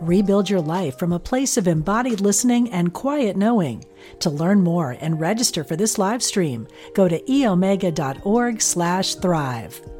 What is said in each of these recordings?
Rebuild your life from a place of embodied listening and quiet knowing. To learn more and register for this live stream, go to eomega.org/thrive.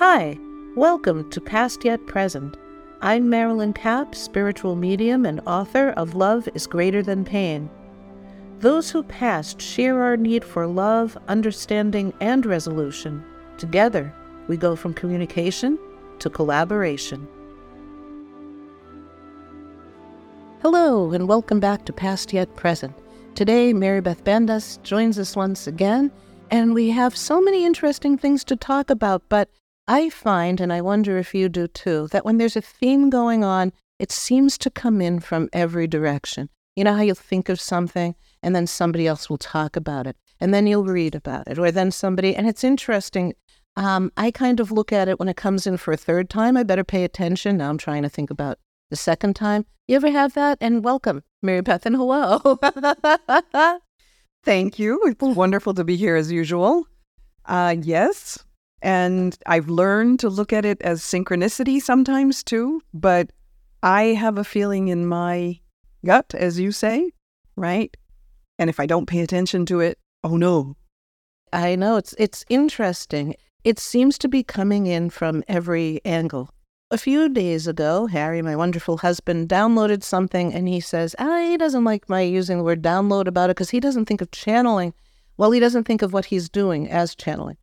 Hi, welcome to Past Yet Present. I'm Marilyn Kapp, spiritual medium and author of Love is Greater Than Pain. Those who passed share our need for love, understanding, and resolution. Together, we go from communication to collaboration. Hello, and welcome back to Past Yet Present. Today, Maribeth Bandas joins us once again, and we have so many interesting things to talk about, but I find, and I wonder if you do too, that when there's a theme going on, it seems to come in from every direction. You know how you'll think of something and then somebody else will talk about it and then you'll read about it or then somebody, and it's interesting. Um, I kind of look at it when it comes in for a third time. I better pay attention. Now I'm trying to think about the second time. You ever have that? And welcome, Maribeth, and hello. Thank you. It's wonderful to be here as usual. Uh, yes, and I've learned to look at it as synchronicity sometimes too, but I have a feeling in my gut, as you say, right? And if I don't pay attention to it, oh no. I know it's it's interesting. It seems to be coming in from every angle. A few days ago, Harry, my wonderful husband, downloaded something and he says, ah, he doesn't like my using the word download about it because he doesn't think of channeling. Well, he doesn't think of what he's doing as channeling.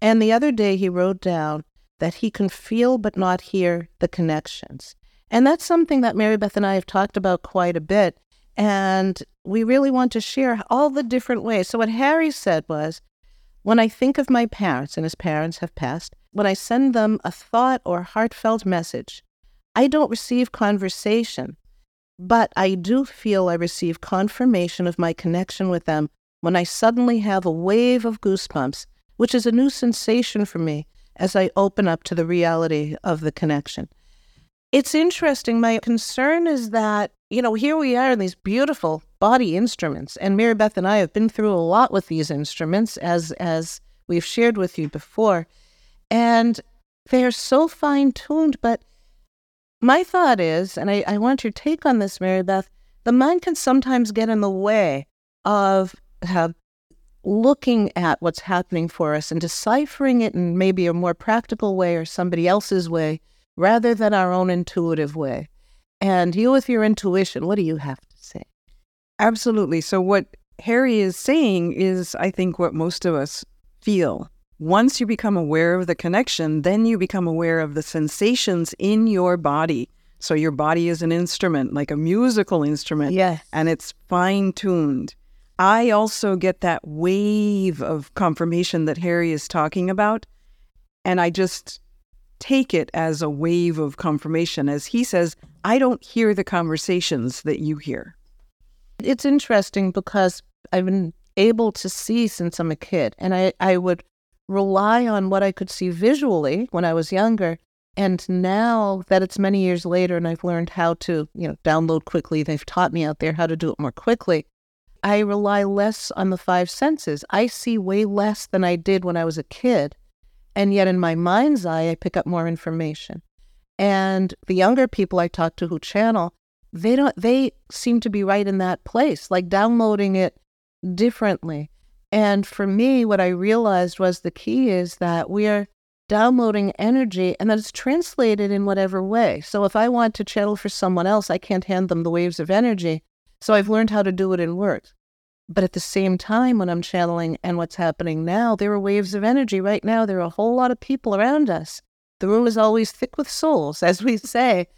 And the other day he wrote down that he can feel but not hear the connections. And that's something that Maribeth and I have talked about quite a bit. And we really want to share all the different ways. So, what Harry said was when I think of my parents, and his parents have passed, when I send them a thought or heartfelt message, I don't receive conversation, but I do feel I receive confirmation of my connection with them when I suddenly have a wave of goosebumps which is a new sensation for me as I open up to the reality of the connection. It's interesting. My concern is that, you know, here we are in these beautiful body instruments, and Maribeth and I have been through a lot with these instruments, as as we've shared with you before. And they're so fine tuned, but my thought is, and I, I want your take on this, Maribeth, the mind can sometimes get in the way of uh, looking at what's happening for us and deciphering it in maybe a more practical way or somebody else's way rather than our own intuitive way. And you, with your intuition, what do you have to say? Absolutely. So, what Harry is saying is, I think, what most of us feel. Once you become aware of the connection, then you become aware of the sensations in your body. So, your body is an instrument, like a musical instrument. Yes. And it's fine tuned. I also get that wave of confirmation that Harry is talking about. And I just take it as a wave of confirmation. As he says, I don't hear the conversations that you hear. It's interesting because I've been able to see since I'm a kid, and I, I would rely on what I could see visually when I was younger. And now that it's many years later and I've learned how to, you know, download quickly, they've taught me out there how to do it more quickly. I rely less on the five senses. I see way less than I did when I was a kid. And yet, in my mind's eye, I pick up more information. And the younger people I talk to who channel, they don't, they seem to be right in that place, like downloading it differently. And for me, what I realized was the key is that we are downloading energy and that it's translated in whatever way. So if I want to channel for someone else, I can't hand them the waves of energy. So I've learned how to do it in words. But at the same time, when I'm channeling and what's happening now, there are waves of energy. Right now, there are a whole lot of people around us. The room is always thick with souls, as we say,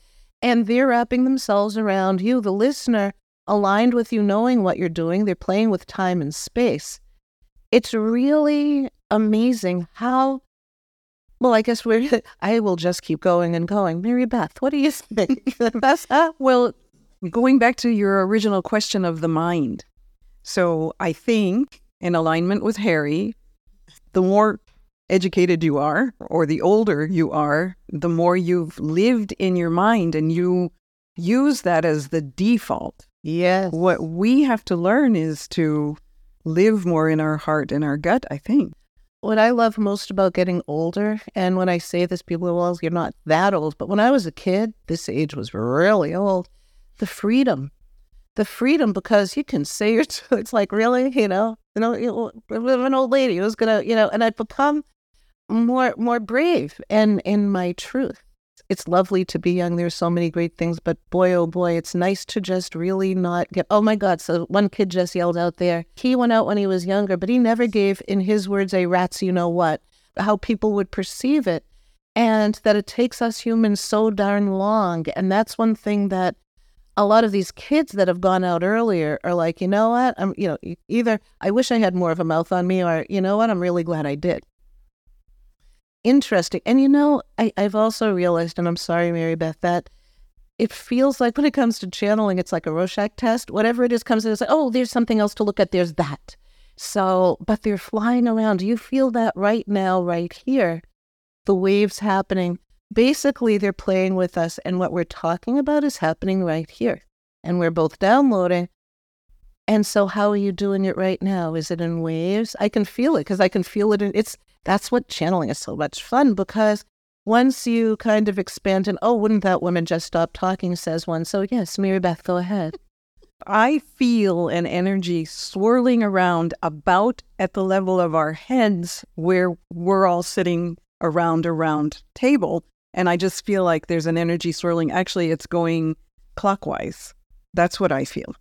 and they're wrapping themselves around you, the listener, aligned with you, knowing what you're doing. They're playing with time and space. It's really amazing how. Well, I guess we're. I will just keep going and going. Maribeth, what do you think? well, going back to your original question of the mind, so I think, in alignment with Harry, the more educated you are, or the older you are, the more you've lived in your mind and you use that as the default. Yes. What we have to learn is to live more in our heart and our gut, I think. What I love most about getting older, and when I say this, people are, well, you're not that old, but when I was a kid, this age was really old, the freedom the freedom because you can say you're, it's like, really, you know, you know, an old lady who's gonna, you know, and I've become more, more brave and in my truth. It's lovely to be young. There's so many great things, but boy, oh boy, it's nice to just really not get. Oh my God! So one kid just yelled out there. He went out when he was younger, but he never gave, in his words, a rat's you know what, how people would perceive it, and that it takes us humans so darn long. And that's one thing that a lot of these kids that have gone out earlier are like, you know what? I'm, you know, either I wish I had more of a mouth on me, or you know what? I'm really glad I did. Interesting. And you know, I, I've also realized, and I'm sorry, Maribeth, that it feels like when it comes to channeling, it's like a Rorschach test. Whatever it is comes in, it's like, oh, there's something else to look at. There's that. So, but they're flying around. Do you feel that right now, right here? The waves happening basically they're playing with us and what we're talking about is happening right here and we're both downloading. And so how are you doing it right now? Is it in waves? I can feel it because i can feel it in it's that's what channeling is so much fun because once you kind of expand and oh wouldn't that woman just stop talking says one. So yes Maribeth go ahead. I feel an energy swirling around about at the level of our heads where we're all sitting around a round table. And I just feel like there's an energy swirling. Actually, it's going clockwise. That's what I feel.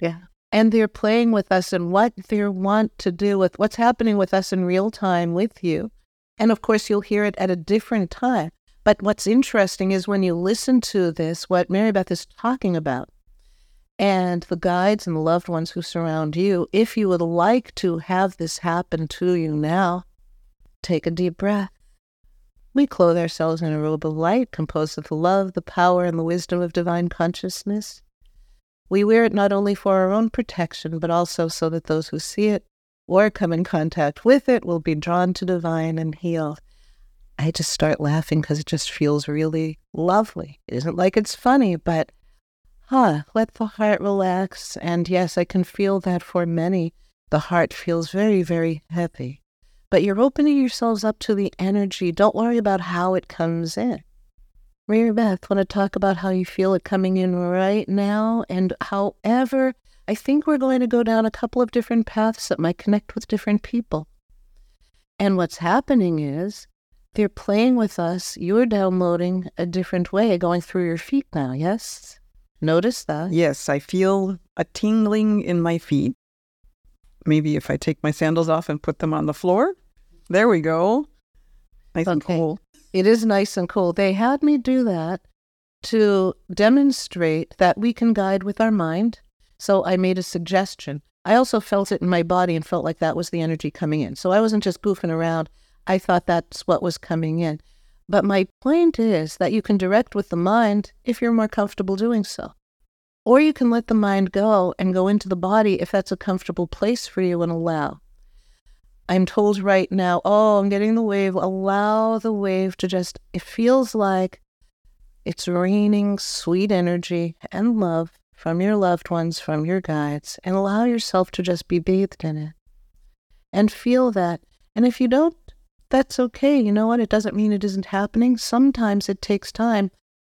Yeah. And they're playing with us and what they want to do with what's happening with us in real time with you. And of course, you'll hear it at a different time. But what's interesting is when you listen to this, what Maribeth is talking about, and the guides and the loved ones who surround you, if you would like to have this happen to you now, take a deep breath we clothe ourselves in a robe of light composed of the love, the power, and the wisdom of divine consciousness. We wear it not only for our own protection, but also so that those who see it or come in contact with it will be drawn to divine and healed. I just start laughing because it just feels really lovely. It isn't like it's funny, but huh, let the heart relax. And yes, I can feel that for many, the heart feels very, very heavy but you're opening yourselves up to the energy. Don't worry about how it comes in. Maribeth, want to talk about how you feel it coming in right now? And however, I think we're going to go down a couple of different paths that might connect with different people. And what's happening is they're playing with us. You're downloading a different way, going through your feet now, yes? Notice that. Yes, I feel a tingling in my feet maybe if I take my sandals off and put them on the floor. There we go. Nice okay. and cool. It is nice and cool. They had me do that to demonstrate that we can guide with our mind. So I made a suggestion. I also felt it in my body and felt like that was the energy coming in. So I wasn't just goofing around. I thought that's what was coming in. But my point is that you can direct with the mind if you're more comfortable doing so. Or you can let the mind go and go into the body if that's a comfortable place for you and allow. I'm told right now, oh, I'm getting the wave. Allow the wave to just, it feels like it's raining sweet energy and love from your loved ones, from your guides, and allow yourself to just be bathed in it and feel that. And if you don't, that's okay. You know what? It doesn't mean it isn't happening. Sometimes it takes time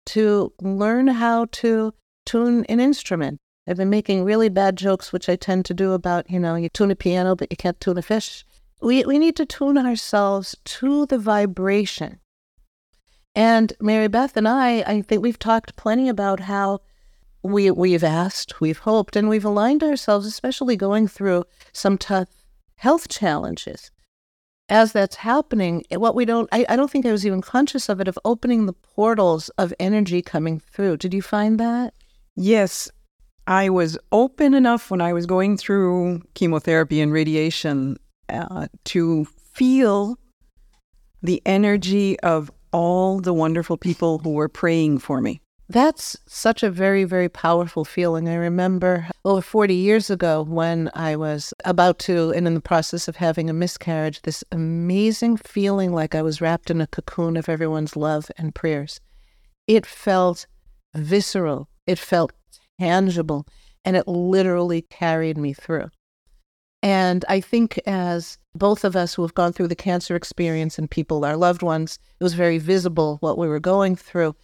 to learn how to tune an instrument. I've been making really bad jokes, which I tend to do about, you know, you tune a piano, but you can't tune a fish. We, we need to tune ourselves to the vibration. And Maribeth and I, I think we've talked plenty about how we, we've asked, we've hoped, and we've aligned ourselves, especially going through some tough health challenges. As that's happening, eh, what we don't, I, I don't think I was even conscious of it, of opening the portals of energy coming through. Did you find that? Yes, I was open enough when I was going through chemotherapy and radiation uh, to feel the energy of all the wonderful people who were praying for me. That's such a very, very powerful feeling. I remember over 40 years ago when I was about to and in the process of having a miscarriage, this amazing feeling like I was wrapped in a cocoon of everyone's love and prayers. It felt visceral, it felt tangible, and it literally carried me through. And I think as both of us who have gone through the cancer experience and people, our loved ones, it was very visible what we were going through.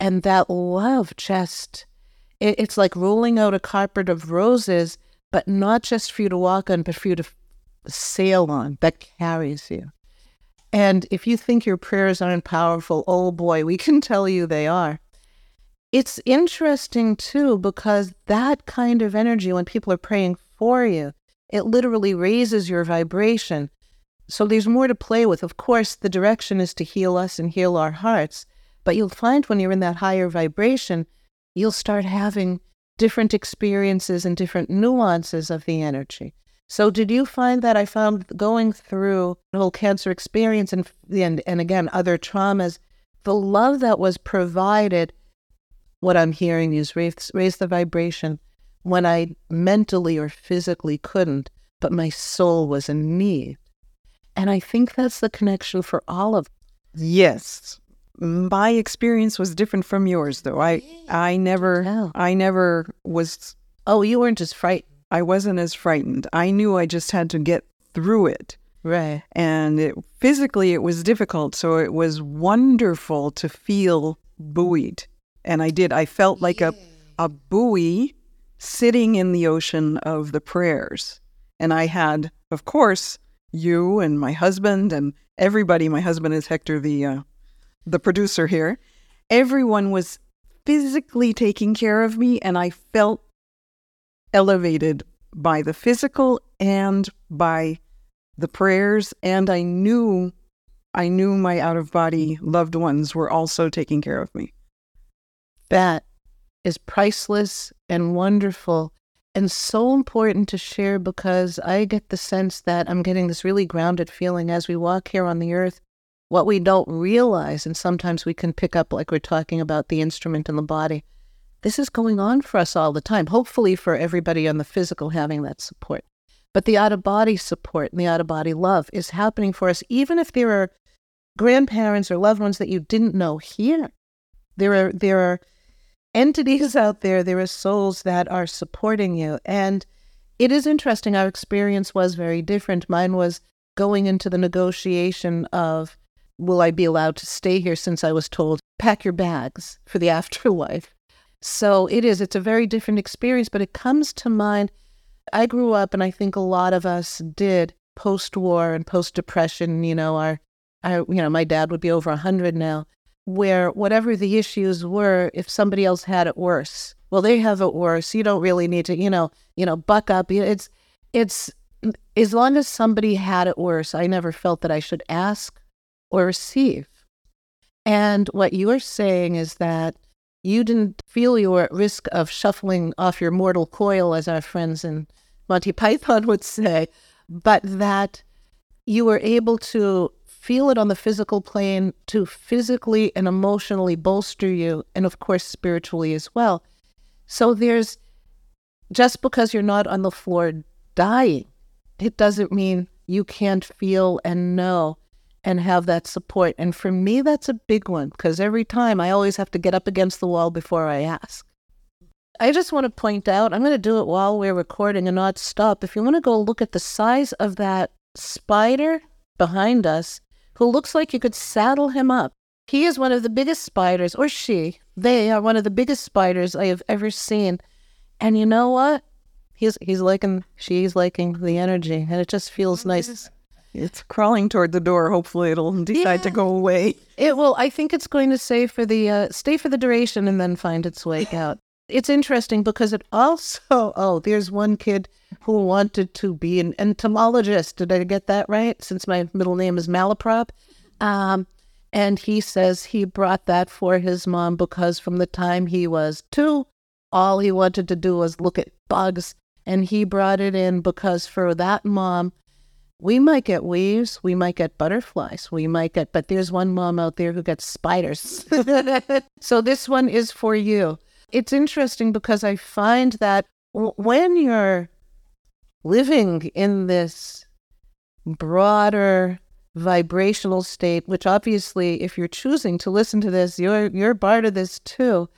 And that love just, it, it's like rolling out a carpet of roses, but not just for you to walk on, but for you to sail on, that carries you. And if you think your prayers aren't powerful, oh boy, we can tell you they are. It's interesting too, because that kind of energy, when people are praying for you, it literally raises your vibration. So there's more to play with. Of course, the direction is to heal us and heal our hearts. But you'll find when you're in that higher vibration, you'll start having different experiences and different nuances of the energy. So, did you find that I found going through the whole cancer experience and, and, and again, other traumas, the love that was provided, what I'm hearing is raise, raise the vibration when I mentally or physically couldn't, but my soul was in need. And I think that's the connection for all of Yes. My experience was different from yours though. I I never I never was Oh, you weren't as frightened. I wasn't as frightened. I knew I just had to get through it. Right. And it, physically it was difficult, so it was wonderful to feel buoyed. And I did. I felt like a a buoy sitting in the ocean of the prayers. And I had, of course, you and my husband and everybody. My husband is Hector, the uh, the producer here. Everyone was physically taking care of me, and I felt elevated by the physical and by the prayers. And I knew, I knew my out of body loved ones were also taking care of me. That is priceless and wonderful and so important to share because I get the sense that I'm getting this really grounded feeling as we walk here on the earth. What we don't realize, and sometimes we can pick up, like we're talking about the instrument and the body, this is going on for us all the time, hopefully for everybody on the physical having that support. But the out of body support and the out of body love is happening for us, even if there are grandparents or loved ones that you didn't know here. There are, there are, entities out there, there are souls that are supporting you. And it is interesting. Our experience was very different. Mine was going into the negotiation of, will I be allowed to stay here since I was told, pack your bags for the afterlife. So it is, it's a very different experience, but it comes to mind. I grew up, and I think a lot of us did post war and post depression. You know, our, our, you know, my dad would be over 100 now where whatever the issues were, if somebody else had it worse, well, they have it worse. You don't really need to, you know, you know, buck up. It's, it's mm, as long as somebody had it worse, I never felt that I should ask or receive. And what you are saying is that you didn't feel you were at risk of shuffling off your mortal coil, as our friends in Monty Python would say, but that you were able to feel it on the physical plane to physically and emotionally bolster you, and of course, spiritually as well. So there's just because you're not on the floor dying, it doesn't mean you can't feel and know and have that support. And for me, that's a big one because every time I always have to get up against the wall before I ask. I just want to point out, I'm going to do it while we're recording and not stop. If you want to go look at the size of that spider behind us, who looks like you could saddle him up. He is one of the biggest spiders, or she, they are one of the biggest spiders I have ever seen. And you know what? He's he's liking she's liking the energy and it just feels nice. It's crawling toward the door. Hopefully, it'll decide to go away. It will. I think it's going to stay for the uh, stay for the duration and then find its way out. It's interesting because it also. Oh, there's one kid who wanted to be an entomologist. Did I get that right? Since my middle name is Malaprop, um, and he says he brought that for his mom because from the time he was two, all he wanted to do was look at bugs, and he brought it in because for that mom, we might get weaves, we might get butterflies, we might get, but there's one mom out there who gets spiders. so this one is for you. It's interesting because I find that when you're living in this broader vibrational state, which obviously, if you're choosing to listen to this, you're you're part of this too.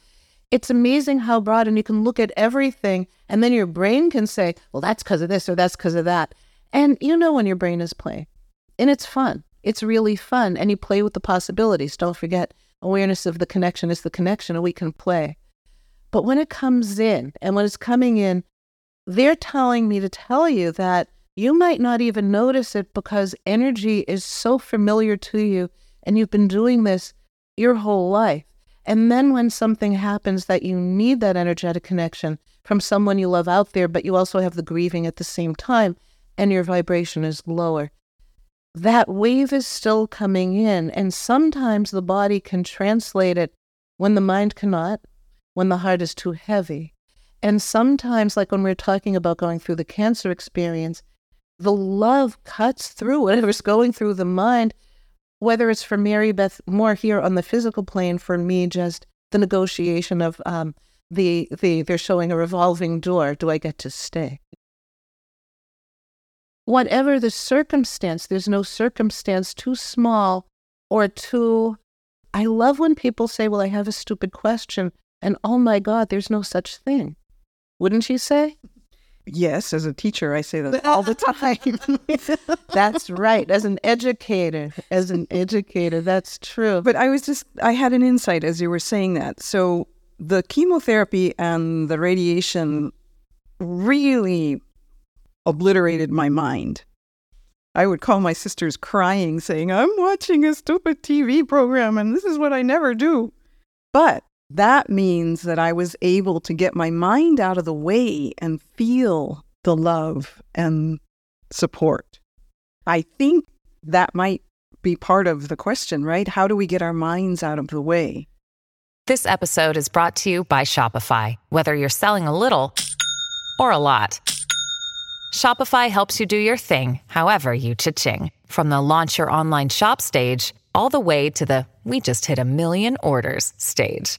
It's amazing how broad, and you can look at everything, and then your brain can say, "Well, that's because of this or that's because of that." And you know when your brain is playing, and it's fun. It's really fun, and you play with the possibilities. Don't forget, awareness of the connection is the connection, and we can play. But when it comes in, and when it's coming in, they're telling me to tell you that you might not even notice it because energy is so familiar to you, and you've been doing this your whole life. And then when something happens that you need that energetic connection from someone you love out there, but you also have the grieving at the same time, and your vibration is lower, that wave is still coming in. And sometimes the body can translate it when the mind cannot, when the heart is too heavy. And sometimes, like when we're talking about going through the cancer experience, the love cuts through whatever's going through the mind, whether it's for Maribeth more here on the physical plane, for me, just the negotiation of um, the, the, they're showing a revolving door. Do I get to stay? Whatever the circumstance, there's no circumstance too small or too. I love when people say, Well, I have a stupid question. And oh my God, there's no such thing. Wouldn't you say? Yes, as a teacher, I say that all the time. That's right. As an educator, as an educator, that's true. But I was just, I had an insight as you were saying that. So the chemotherapy and the radiation really obliterated my mind. I would call my sisters crying, saying, I'm watching a stupid TV program and this is what I never do. But that means that I was able to get my mind out of the way and feel the love and support. I think that might be part of the question, right? How do we get our minds out of the way? This episode is brought to you by Shopify. Whether you're selling a little or a lot, Shopify helps you do your thing, however you cha-ching. From the launch your online shop stage, all the way to the we just hit a million orders stage.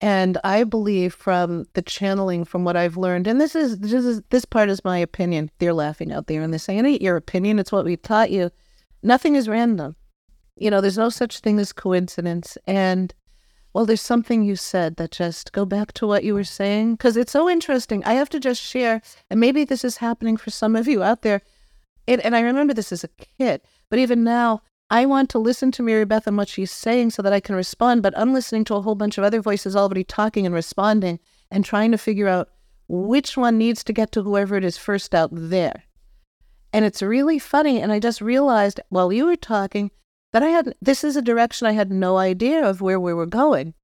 And I believe from the channeling, from what I've learned, and this is this is this part is my opinion. They're laughing out there and they're saying, "It your opinion. It's what we taught you. Nothing is random. You know, there's no such thing as coincidence." And well, there's something you said that just go back to what you were saying because it's so interesting. I have to just share, and maybe this is happening for some of you out there. It, and I remember this as a kid, but even now, I want to listen to Maribeth and what she's saying so that I can respond, but I'm listening to a whole bunch of other voices already talking and responding and trying to figure out which one needs to get to whoever it is first out there. And it's really funny. And I just realized while you were talking, that I had, this is a direction I had no idea of where we were going,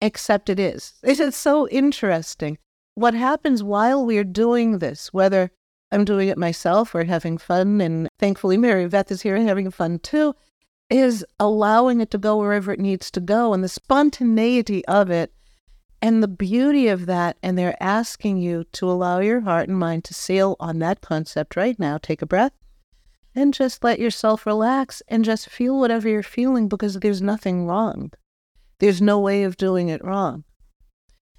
except it is. It's so interesting. What happens while we're doing this, whether I'm doing it myself or having fun, and thankfully Maribeth is here having fun too, is allowing it to go wherever it needs to go and the spontaneity of it and the beauty of that. And they're asking you to allow your heart and mind to sail on that concept right now. Take a breath and just let yourself relax and just feel whatever you're feeling because there's nothing wrong. There's no way of doing it wrong.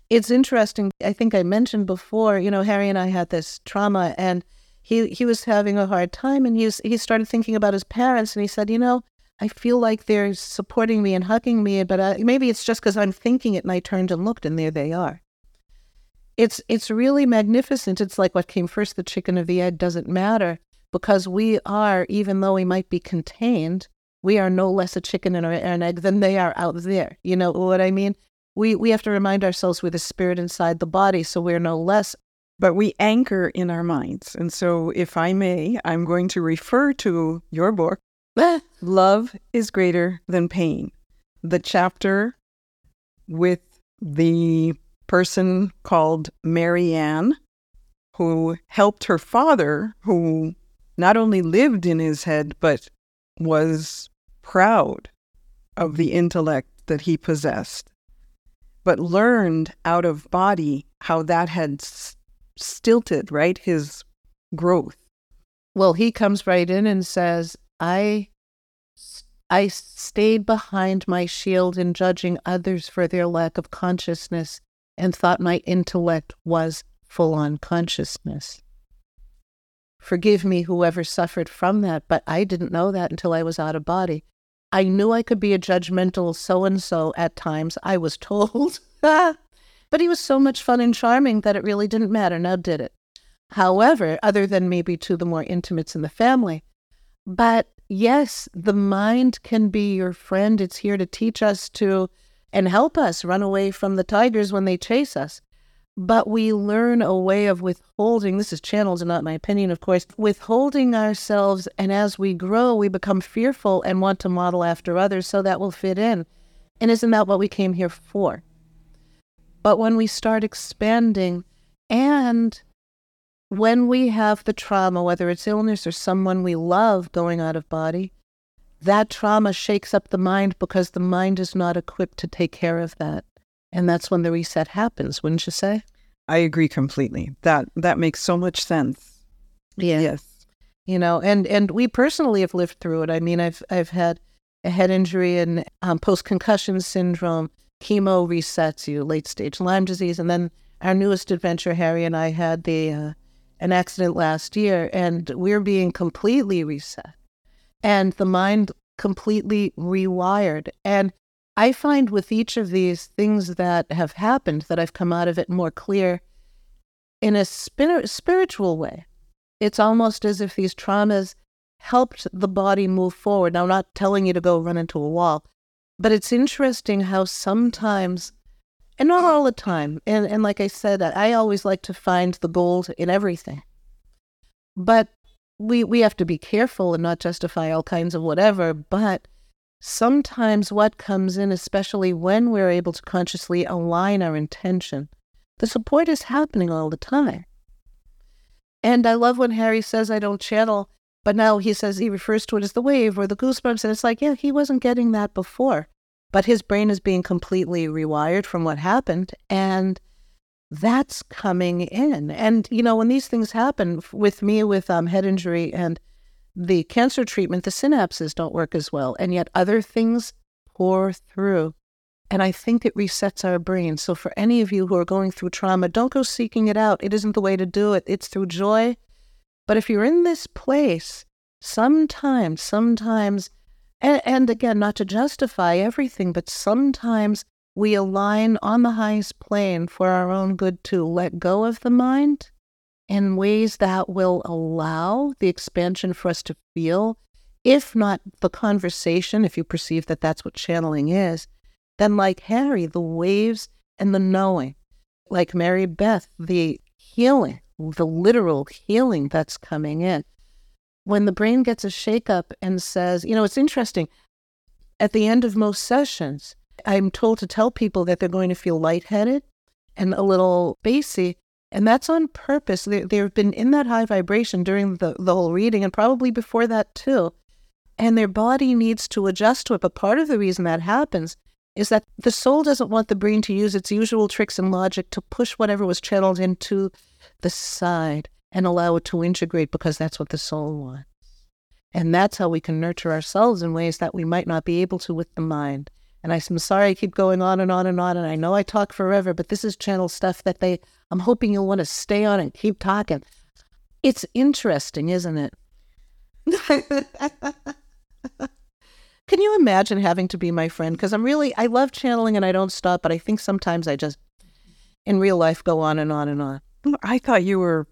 It's interesting. I think I mentioned before, you know, Harry and I had this trauma and he, he was having a hard time and he, was, he started thinking about his parents and he said, you know, I feel like they're supporting me and hugging me, but uh, maybe it's just because I'm thinking it and I turned and looked and there they are. It's it's really magnificent. It's like what came first, the chicken or the egg doesn't matter because we are, even though we might be contained, we are no less a chicken and an egg than they are out there. You know what I mean? We we have to remind ourselves we're the spirit inside the body, so we're no less. But we anchor in our minds. And so, if I may, I'm going to refer to your book, Love is Greater Than Pain. The chapter with the person called Marianne, who helped her father, who not only lived in his head, but was proud of the intellect that he possessed, but learned out of body how that had stilted, right, his growth. Well, he comes right in and says, I I stayed behind my shield in judging others for their lack of consciousness and thought my intellect was full on consciousness. Forgive me, whoever suffered from that, but I didn't know that until I was out of body. I knew I could be a judgmental so and so at times, I was told. but he was so much fun and charming that it really didn't matter, now did it? However, other than maybe to the more intimates in the family, but yes, the mind can be your friend. It's here to teach us to and help us run away from the tigers when they chase us. But we learn a way of withholding. This is channeled, and not my opinion, of course, withholding ourselves. And as we grow, we become fearful and want to model after others so that will fit in. And isn't that what we came here for? But when we start expanding and when we have the trauma, whether it's illness or someone we love going out of body, that trauma shakes up the mind because the mind is not equipped to take care of that. And that's when the reset happens, wouldn't you say? I agree completely. That that makes so much sense. Yeah. Yes. You know, and and we personally have lived through it. I mean, I've I've had a head injury and um, post concussion syndrome. Chemo resets you, late stage Lyme disease, and then our newest adventure, Harry and I had the uh, an accident last year, and we're being completely reset and the mind completely rewired. And I find with each of these things that have happened that I've come out of it more clear in a spir- spiritual way. It's almost as if these traumas helped the body move forward. Now, I'm not telling you to go run into a wall, but it's interesting how sometimes and not all the time. And and like I said, I always like to find the gold in everything. But we we have to be careful and not justify all kinds of whatever, but sometimes what comes in, especially when we're able to consciously align our intention, the support is happening all the time. And I love when Harry says, I don't channel, but now he says he refers to it as the wave or the goosebumps. And it's like, yeah, he wasn't getting that before but his brain is being completely rewired from what happened and that's coming in and you know when these things happen with me with um, head injury and the cancer treatment the synapses don't work as well and yet other things pour through. And i think it resets our brain. So for any of you who are going through trauma don't go seeking it out. It isn't the way to do it. It's through joy. But if you're in this place sometimes sometimes and, and again, not to justify everything, but sometimes we align on the highest plane for our own good to let go of the mind in ways that will allow the expansion for us to feel, if not the conversation, if you perceive that that's what channeling is, then like Harry, the waves and the knowing, like Maribeth, the healing, the literal healing that's coming in when the brain gets a shakeup and says, you know, it's interesting. at the end of most sessions. I'm told to tell people that they're going to feel lightheaded and a little bassy. And that's on purpose. They, they've been in that high vibration during the, the whole reading and probably before that too. And their body needs to adjust to it. But part of the reason that happens is that the soul doesn't want the brain to use its usual tricks and logic to push whatever was channeled into the side and allow it to integrate because that's what the soul wants. And that's how we can nurture ourselves in ways that we might not be able to with the mind. And I'm sorry I keep going on and on and on. And I know I talk forever, but this is channel stuff that they, I'm hoping you'll want to stay on and keep talking. It's interesting, isn't it? Can you imagine having to be my friend? Because I'm really, I love channeling and I don't stop, but I think sometimes I just, in real life, go on and on and on. I thought you were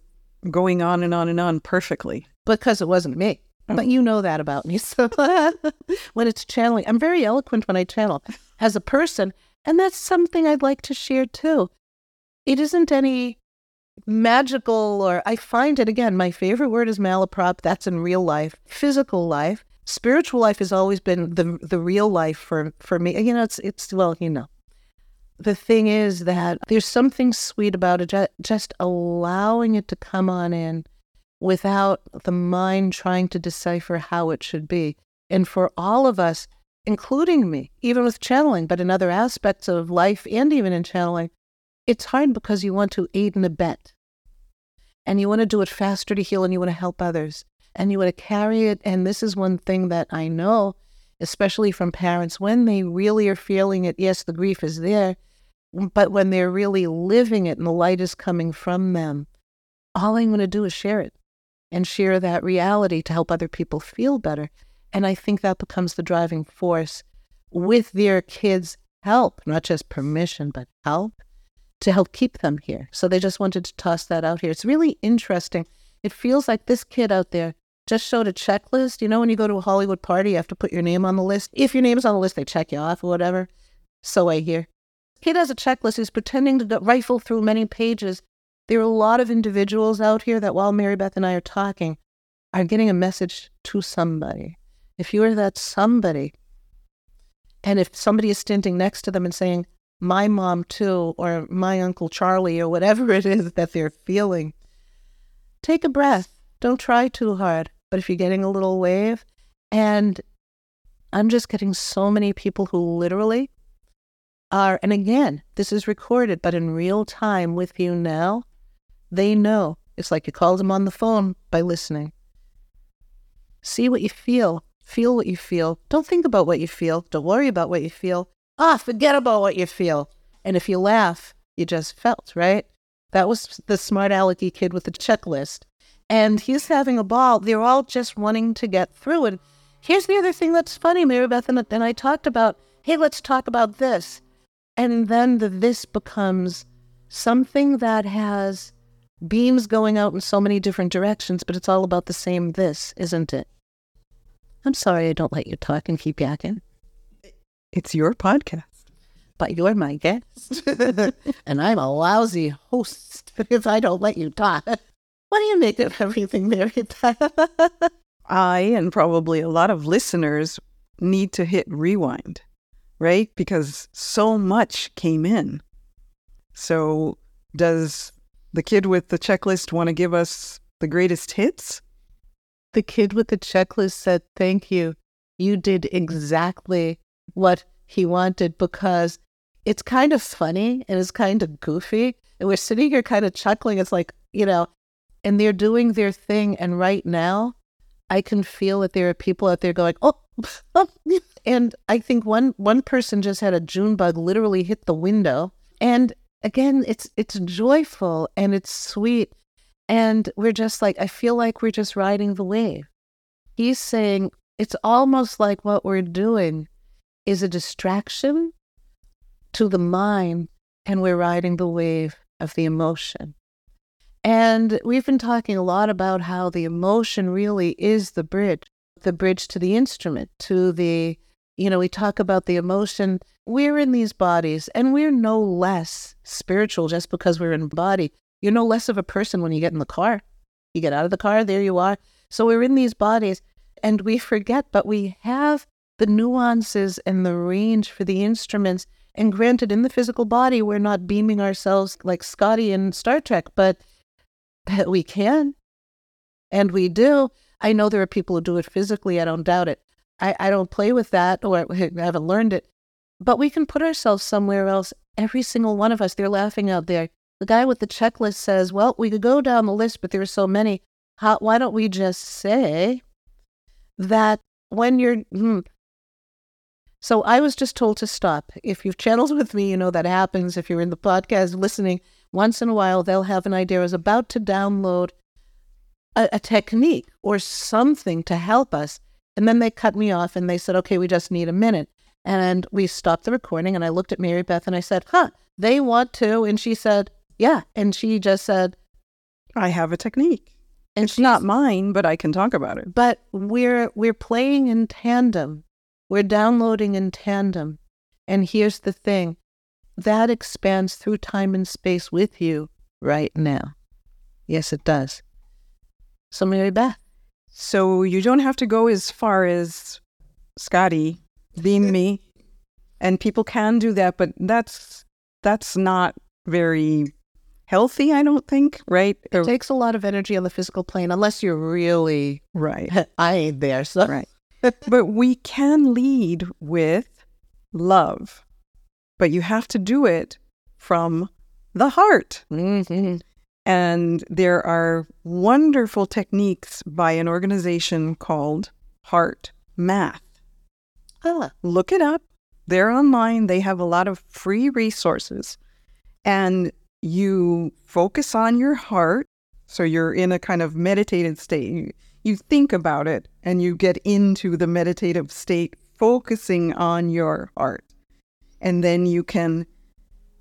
going on and on and on perfectly. Because it wasn't me. But you know that about me. So when it's channeling, I'm very eloquent when I channel as a person. And that's something I'd like to share too. It isn't any magical or I find it again, my favorite word is malaprop. That's in real life, physical life. Spiritual life has always been the the real life for, for me. You know, it's it's well, you know. The thing is that there's something sweet about it, just allowing it to come on in without the mind trying to decipher how it should be. And for all of us, including me, even with channeling, but in other aspects of life and even in channeling, it's hard because you want to aid and abet. And you want to do it faster to heal and you want to help others. And you want to carry it. And this is one thing that I know, especially from parents, when they really are feeling it, yes, the grief is there, but when they're really living it and the light is coming from them, all I'm going to do is share it and share that reality to help other people feel better. And I think that becomes the driving force with their kids' help, not just permission, but help to help keep them here. So they just wanted to toss that out here. It's really interesting. It feels like this kid out there just showed a checklist. You know, when you go to a Hollywood party, you have to put your name on the list. If your name's on the list, they check you off or whatever. So I hear. Kid has a checklist. He's pretending to rifle through many pages there are a lot of individuals out here that while Maribeth and I are talking, are getting a message to somebody. If you are that somebody, and if somebody is standing next to them and saying, my mom too, or my Uncle Charlie, or whatever it is that they're feeling, take a breath. Don't try too hard. But if you're getting a little wave, and I'm just getting so many people who literally are, and again, this is recorded, but in real time with you now, they know. It's like you called them on the phone by listening. See what you feel. Feel what you feel. Don't think about what you feel. Don't worry about what you feel. Ah, forget about what you feel. And if you laugh, you just felt, right? That was the smart alecky kid with the checklist. And he's having a ball. They're all just wanting to get through it. Here's the other thing that's funny, Maribeth and, and I talked about, hey, let's talk about this. And then the this becomes something that has beams going out in so many different directions, but it's all about the same this, isn't it? I'm sorry I don't let you talk and keep yakking. It's your podcast. But you're my guest. and I'm a lousy host if I don't let you talk. What do you make of everything there? I and probably a lot of listeners need to hit rewind, right? Because so much came in. So, does the kid with the checklist want to give us the greatest hits? The kid with the checklist said, Thank you. You did exactly what he wanted because it's kind of funny and it's kind of goofy. And we're sitting here kind of chuckling. It's like, you know, and they're doing their thing. And right now, I can feel that there are people out there going, oh, oh. and I think one one person just had a June bug literally hit the window. And again, it's it's joyful and it's sweet. And we're just like, I feel like we're just riding the wave. He's saying it's almost like what we're doing is a distraction to the mind, and we're riding the wave of the emotion. And we've been talking a lot about how the emotion really is the bridge, the bridge to the instrument, to the, you know, we talk about the emotion we're in these bodies and we're no less spiritual just because we're in body. You're no less of a person when you get in the car. You get out of the car, there you are. So we're in these bodies and we forget, but we have the nuances and the range for the instruments. And granted, in the physical body, we're not beaming ourselves like Scotty in Star Trek, but that we can. And we do. I know there are people who do it physically. I don't doubt it. I, I don't play with that or I haven't learned it. But we can put ourselves somewhere else. Every single one of us, they're laughing out there. The guy with the checklist says, Well, we could go down the list, but there are so many. How, why don't we just say that when you're. Hmm. So I was just told to stop. If you've channeled with me, you know that happens. If you're in the podcast listening, once in a while they'll have an idea. I was about to download a, a technique or something to help us. And then they cut me off and they said, okay, we just need a minute. And we stopped the recording and I looked at Maribeth and I said, huh, they want to. And she said, yeah. And she just said, I have a technique. And it's not mine, but I can talk about it. But we're we're playing in tandem. We're downloading in tandem. And here's the thing. That expands through time and space with you right now. Yes, it does. So Maribeth. So you don't have to go as far as Scotty, beam me. And people can do that, but that's that's not very healthy, I don't think, right? It takes a lot of energy on the physical plane, unless you're really right. I ain't there, so right. but we can lead with love, but you have to do it from the heart. Mm-hmm. And there are wonderful techniques by an organization called Heart Math. Ah. Look it up. They're online. They have a lot of free resources. And you focus on your heart. So you're in a kind of meditative state. You, you think about it and you get into the meditative state, focusing on your heart. And then you can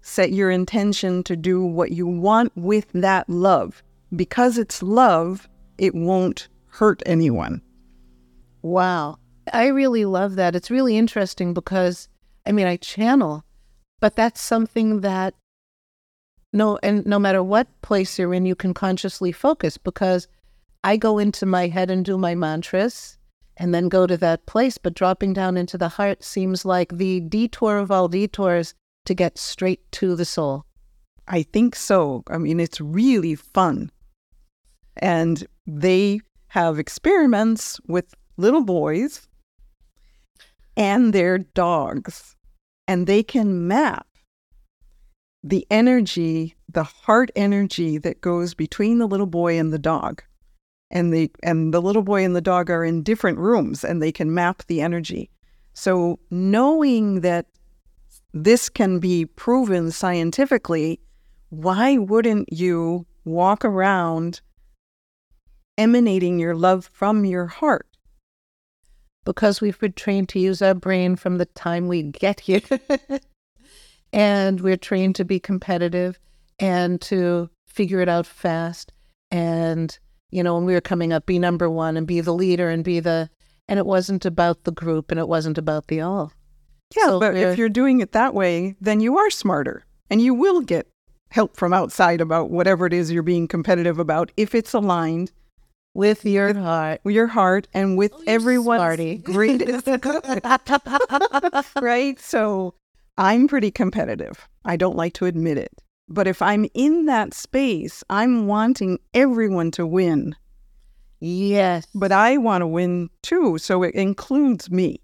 set your intention to do what you want with that love. Because it's love, it won't hurt anyone. Wow. I really love that. It's really interesting because, I mean, I channel, but that's something that no, and no matter what place you're in, you can consciously focus because I go into my head and do my mantras and then go to that place. But dropping down into the heart seems like the detour of all detours to get straight to the soul. I think so. I mean, it's really fun. And they have experiments with little boys and their dogs, and they can map the energy, the heart energy that goes between the little boy and the dog. And the and the little boy and the dog are in different rooms and they can map the energy. So knowing that this can be proven scientifically, why wouldn't you walk around emanating your love from your heart? Because we've been trained to use our brain from the time we get here. and we're trained to be competitive and to figure it out fast. And, you know, when we were coming up, be number one and be the leader and be the, and it wasn't about the group and it wasn't about the all. Yeah, so but if you're doing it that way, then you are smarter and you will get help from outside about whatever it is you're being competitive about if it's aligned with your heart, with your heart, and with oh, everyone's greatest right? So I'm pretty competitive. I don't like to admit it. But if I'm in that space, I'm wanting everyone to win. Yes. But I want to win too. So it includes me.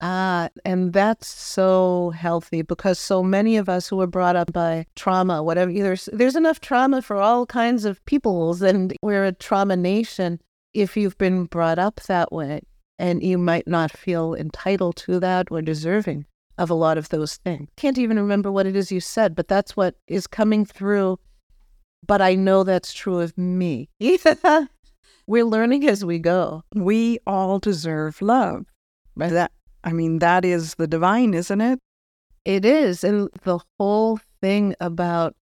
Ah, and that's so healthy because so many of us who were brought up by trauma, whatever, there's, there's enough trauma for all kinds of peoples, and we're a trauma nation if you've been brought up that way. And you might not feel entitled to that or deserving of a lot of those things. Can't even remember what it is you said, but that's what is coming through. But I know that's true of me. We're learning as we go. We all deserve love. That I mean, that is the divine, isn't it? It is. And the whole thing about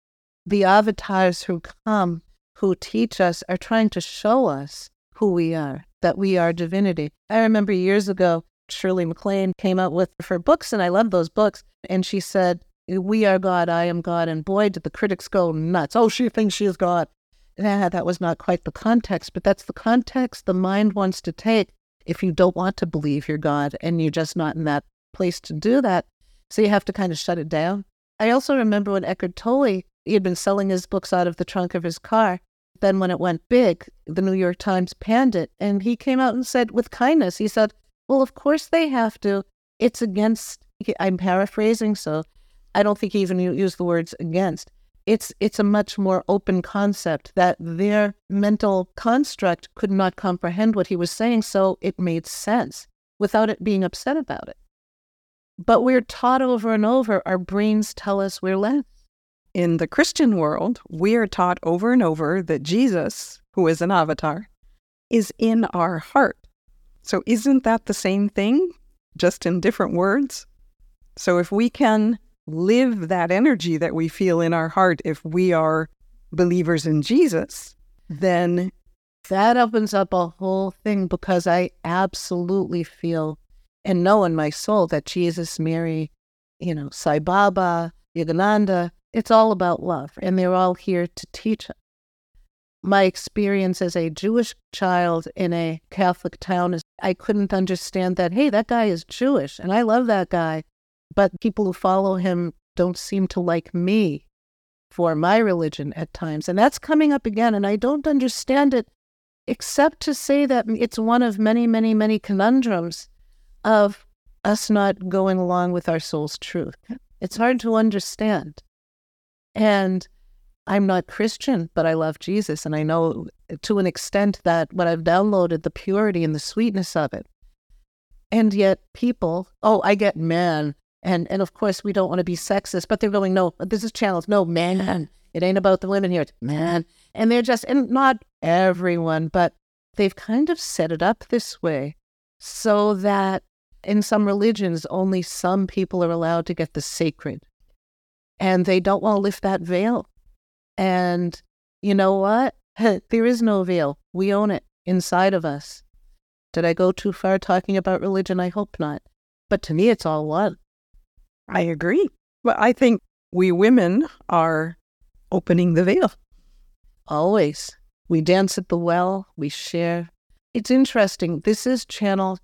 the avatars who come, who teach us, are trying to show us who we are, that we are divinity. I remember years ago, Shirley MacLaine came out with her books, and I love those books. And she said, We are God, I am God. And boy, did the critics go nuts. Oh, she thinks she is God. Yeah, that was not quite the context, but that's the context the mind wants to take if you don't want to believe you're God and you're just not in that place to do that. So you have to kind of shut it down. I also remember when Eckhart Tolle, he had been selling his books out of the trunk of his car. Then when it went big, the New York Times panned it. And he came out and said, with kindness, he said, well, of course they have to. It's against, I'm paraphrasing, so I don't think he even used the words against. It's, it's a much more open concept that their mental construct could not comprehend what he was saying, so it made sense without it being upset about it. But we're taught over and over, our brains tell us we're less. In the Christian world, we are taught over and over that Jesus, who is an avatar, is in our heart. So, isn't that the same thing, just in different words? So, if we can live that energy that we feel in our heart, if we are believers in Jesus, then that opens up a whole thing because I absolutely feel and know in my soul that Jesus, Mary, you know, Sai Baba, Yogananda, it's all about love, and they're all here to teach us. My experience as a Jewish child in a Catholic town is I couldn't understand that, hey, that guy is Jewish, and I love that guy, but people who follow him don't seem to like me for my religion at times. And that's coming up again, and I don't understand it except to say that it's one of many, many, many conundrums of us not going along with our soul's truth. It's hard to understand. And I'm not Christian, but I love Jesus. And I know to an extent that when I've downloaded the purity and the sweetness of it. And yet people, oh, I get man. And and of course we don't want to be sexist, but they're going, no, this is channels. No, man. It ain't about the women here. It's man. And they're just and not everyone, but they've kind of set it up this way so that in some religions, only some people are allowed to get the sacred. And they don't want to lift that veil. And you know what? there is no veil. We own it inside of us. Did I go too far talking about religion? I hope not. But to me, it's all one. I agree. But I think we women are opening the veil. Always. We dance at the well, we share. It's interesting. This is channel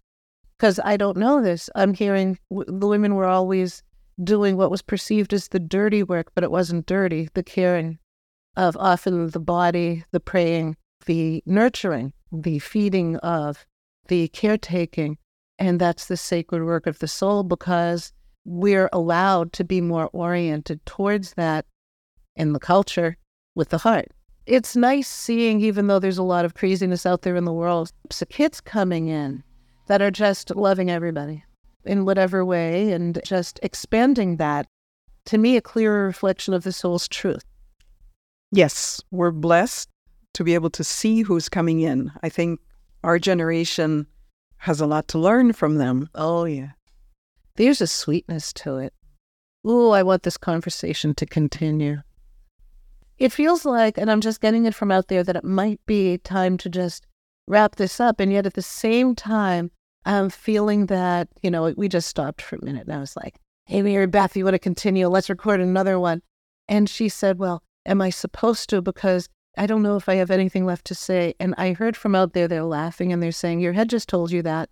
because I don't know this. I'm hearing w- the women were always doing what was perceived as the dirty work, but it wasn't dirty. The caring of often the body, the praying, the nurturing, the feeding of, the caretaking. And that's the sacred work of the soul because we're allowed to be more oriented towards that in the culture with the heart. It's nice seeing, even though there's a lot of craziness out there in the world, so kids coming in that are just loving everybody in whatever way and just expanding that. To me, a clearer reflection of the soul's truth. Yes, we're blessed to be able to see who's coming in. I think our generation has a lot to learn from them. Oh, yeah. There's a sweetness to it. Ooh, I want this conversation to continue. It feels like, and I'm just getting it from out there, that it might be time to just wrap this up. And yet at the same time, I'm feeling that, you know, we just stopped for a minute and I was like, hey, Maribeth, you want to continue? Let's record another one. And she said, well, am I supposed to? Because I don't know if I have anything left to say. And I heard from out there, they're laughing and they're saying, your head just told you that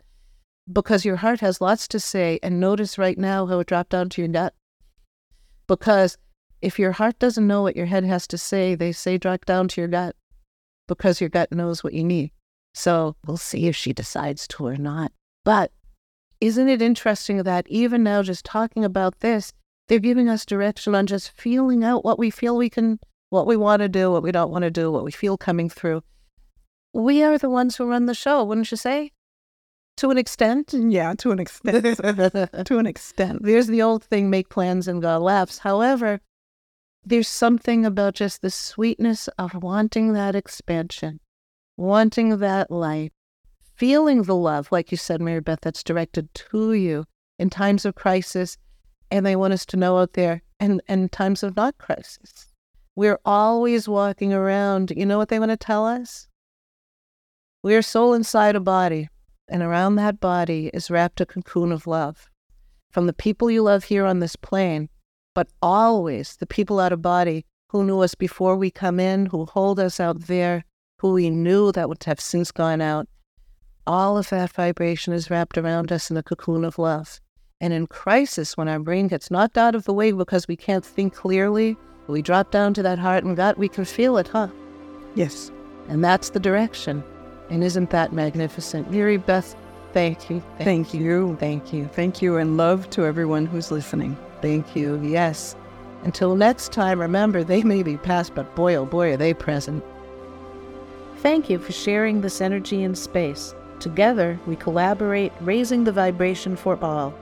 because your heart has lots to say. And notice right now how it dropped down to your gut. Because if your heart doesn't know what your head has to say, they say drop down to your gut because your gut knows what you need. So we'll see if she decides to or not. But isn't it interesting that even now, just talking about this, they're giving us direction on just feeling out what we feel we can, what we want to do, what we don't want to do, what we feel coming through. We are the ones who run the show, wouldn't you say? To an extent. Yeah, to an extent. to an extent. There's the old thing make plans and God laughs. However, there's something about just the sweetness of wanting that expansion, wanting that light, feeling the love, like you said, Maribeth, that's directed to you in times of crisis. And they want us to know out there and, and times of not crisis. We're always walking around. You know what they want to tell us? We are soul inside a body, and around that body is wrapped a cocoon of love. From the people you love here on this plane, but always the people out of body who knew us before we come in, who hold us out there, who we knew that would have since gone out, all of that vibration is wrapped around us in a cocoon of love. And in crisis, when our brain gets knocked out of the way because we can't think clearly, we drop down to that heart and gut, we can feel it, huh? Yes. And that's the direction. And isn't that magnificent? Maribeth, thank you. Thank, you. Thank you. Thank you, and love to everyone who's listening. Thank you. Yes. Until next time, remember, they may be past, but boy, oh boy, are they present. Thank you for sharing this energy in space. Together, we collaborate, raising the vibration for all.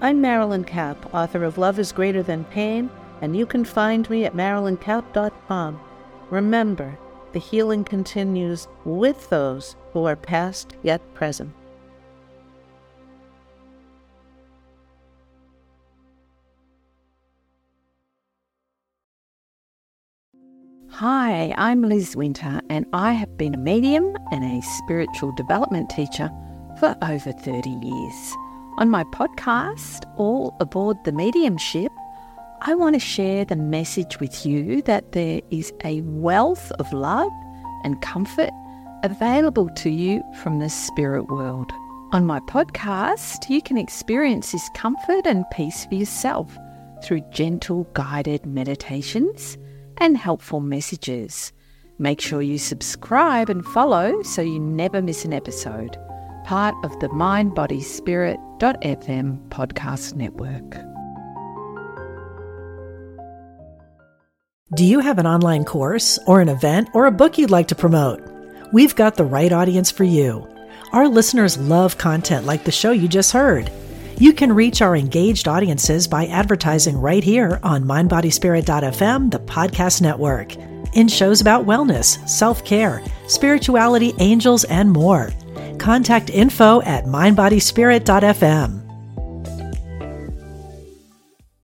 I'm Marilyn Kapp, author of Love is Greater Than Pain, and you can find me at marilynkapp.com. Remember, the healing continues with those who are past yet present. Hi, I'm Liz Winter, and I have been a medium and a spiritual development teacher for over 30 years. On my podcast, All Aboard the Mediumship, I want to share the message with you that there is a wealth of love and comfort available to you from the spirit world. On my podcast, you can experience this comfort and peace for yourself through gentle guided meditations and helpful messages. Make sure you subscribe and follow so you never miss an episode. Part of the mindbodyspirit.fm podcast network. Do you have an online course or an event or a book you'd like to promote? We've got the right audience for you. Our listeners love content like the show you just heard. You can reach our engaged audiences by advertising right here on mindbodyspirit.fm, the podcast network, in shows about wellness, self care, spirituality, angels, and more. Contact info at mindbodyspirit.fm.